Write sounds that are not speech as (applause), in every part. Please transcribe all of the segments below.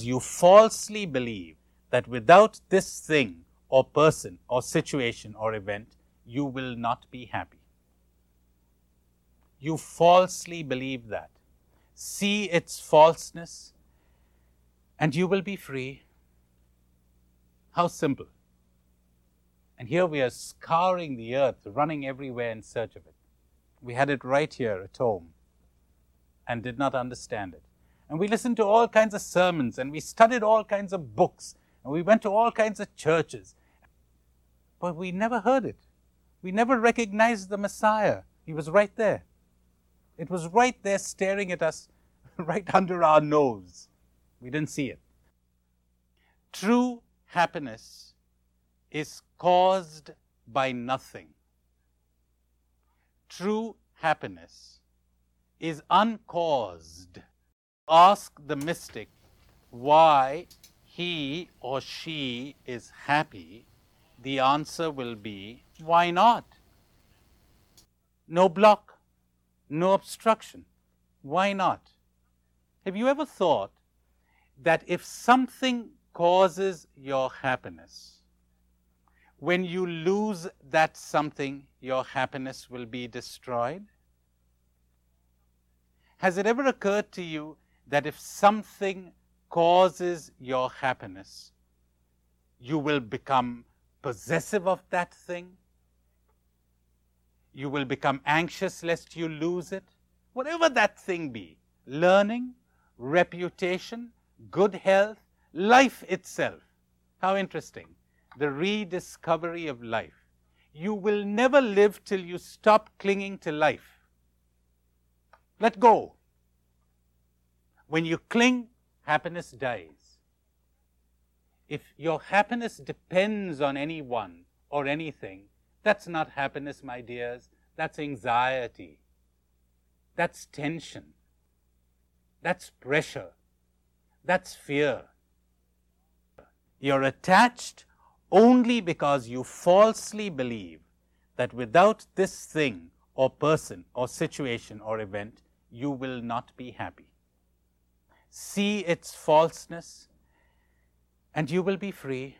because you falsely believe that without this thing or person or situation or event, you will not be happy. You falsely believe that. See its falseness, and you will be free. How simple. And here we are scouring the earth, running everywhere in search of it. We had it right here at home and did not understand it. And we listened to all kinds of sermons and we studied all kinds of books and we went to all kinds of churches. But we never heard it. We never recognized the Messiah. He was right there. It was right there staring at us, (laughs) right under our nose. We didn't see it. True happiness is caused by nothing. True happiness is uncaused. Ask the mystic why he or she is happy, the answer will be why not? No block, no obstruction. Why not? Have you ever thought that if something causes your happiness, when you lose that something, your happiness will be destroyed? Has it ever occurred to you that if something causes your happiness, you will become possessive of that thing? You will become anxious lest you lose it? Whatever that thing be learning, reputation, good health, life itself. How interesting. The rediscovery of life. You will never live till you stop clinging to life. Let go. When you cling, happiness dies. If your happiness depends on anyone or anything, that's not happiness, my dears. That's anxiety. That's tension. That's pressure. That's fear. You're attached only because you falsely believe that without this thing or person or situation or event, you will not be happy see its falseness, and you will be free.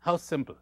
How simple.